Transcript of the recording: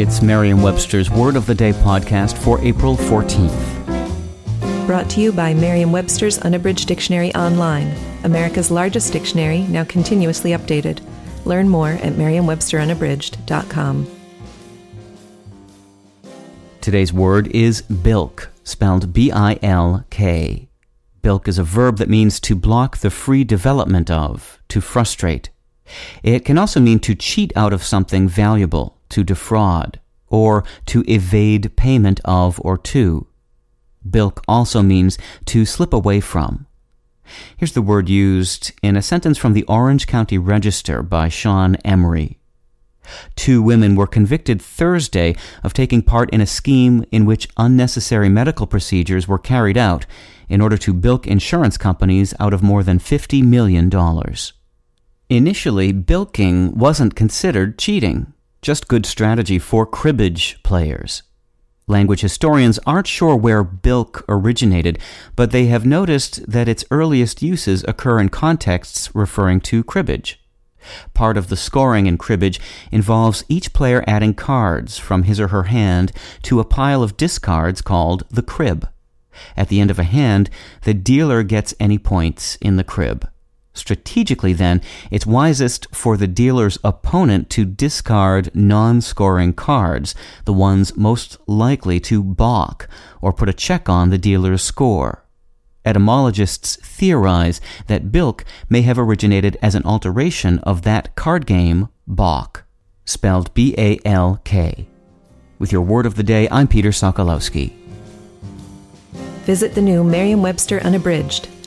It's Merriam Webster's Word of the Day podcast for April 14th. Brought to you by Merriam Webster's Unabridged Dictionary Online, America's largest dictionary, now continuously updated. Learn more at merriam-websterunabridged.com. Today's word is bilk, spelled B I L K. Bilk is a verb that means to block the free development of, to frustrate. It can also mean to cheat out of something valuable, to defraud, or to evade payment of or to. Bilk also means to slip away from. Here's the word used in a sentence from the Orange County Register by Sean Emery. Two women were convicted Thursday of taking part in a scheme in which unnecessary medical procedures were carried out in order to bilk insurance companies out of more than $50 million. Initially, bilking wasn't considered cheating, just good strategy for cribbage players. Language historians aren't sure where bilk originated, but they have noticed that its earliest uses occur in contexts referring to cribbage. Part of the scoring in cribbage involves each player adding cards from his or her hand to a pile of discards called the crib. At the end of a hand, the dealer gets any points in the crib. Strategically, then, it's wisest for the dealer's opponent to discard non scoring cards, the ones most likely to balk or put a check on the dealer's score. Etymologists theorize that bilk may have originated as an alteration of that card game, balk, spelled B A L K. With your word of the day, I'm Peter Sokolowski. Visit the new Merriam Webster Unabridged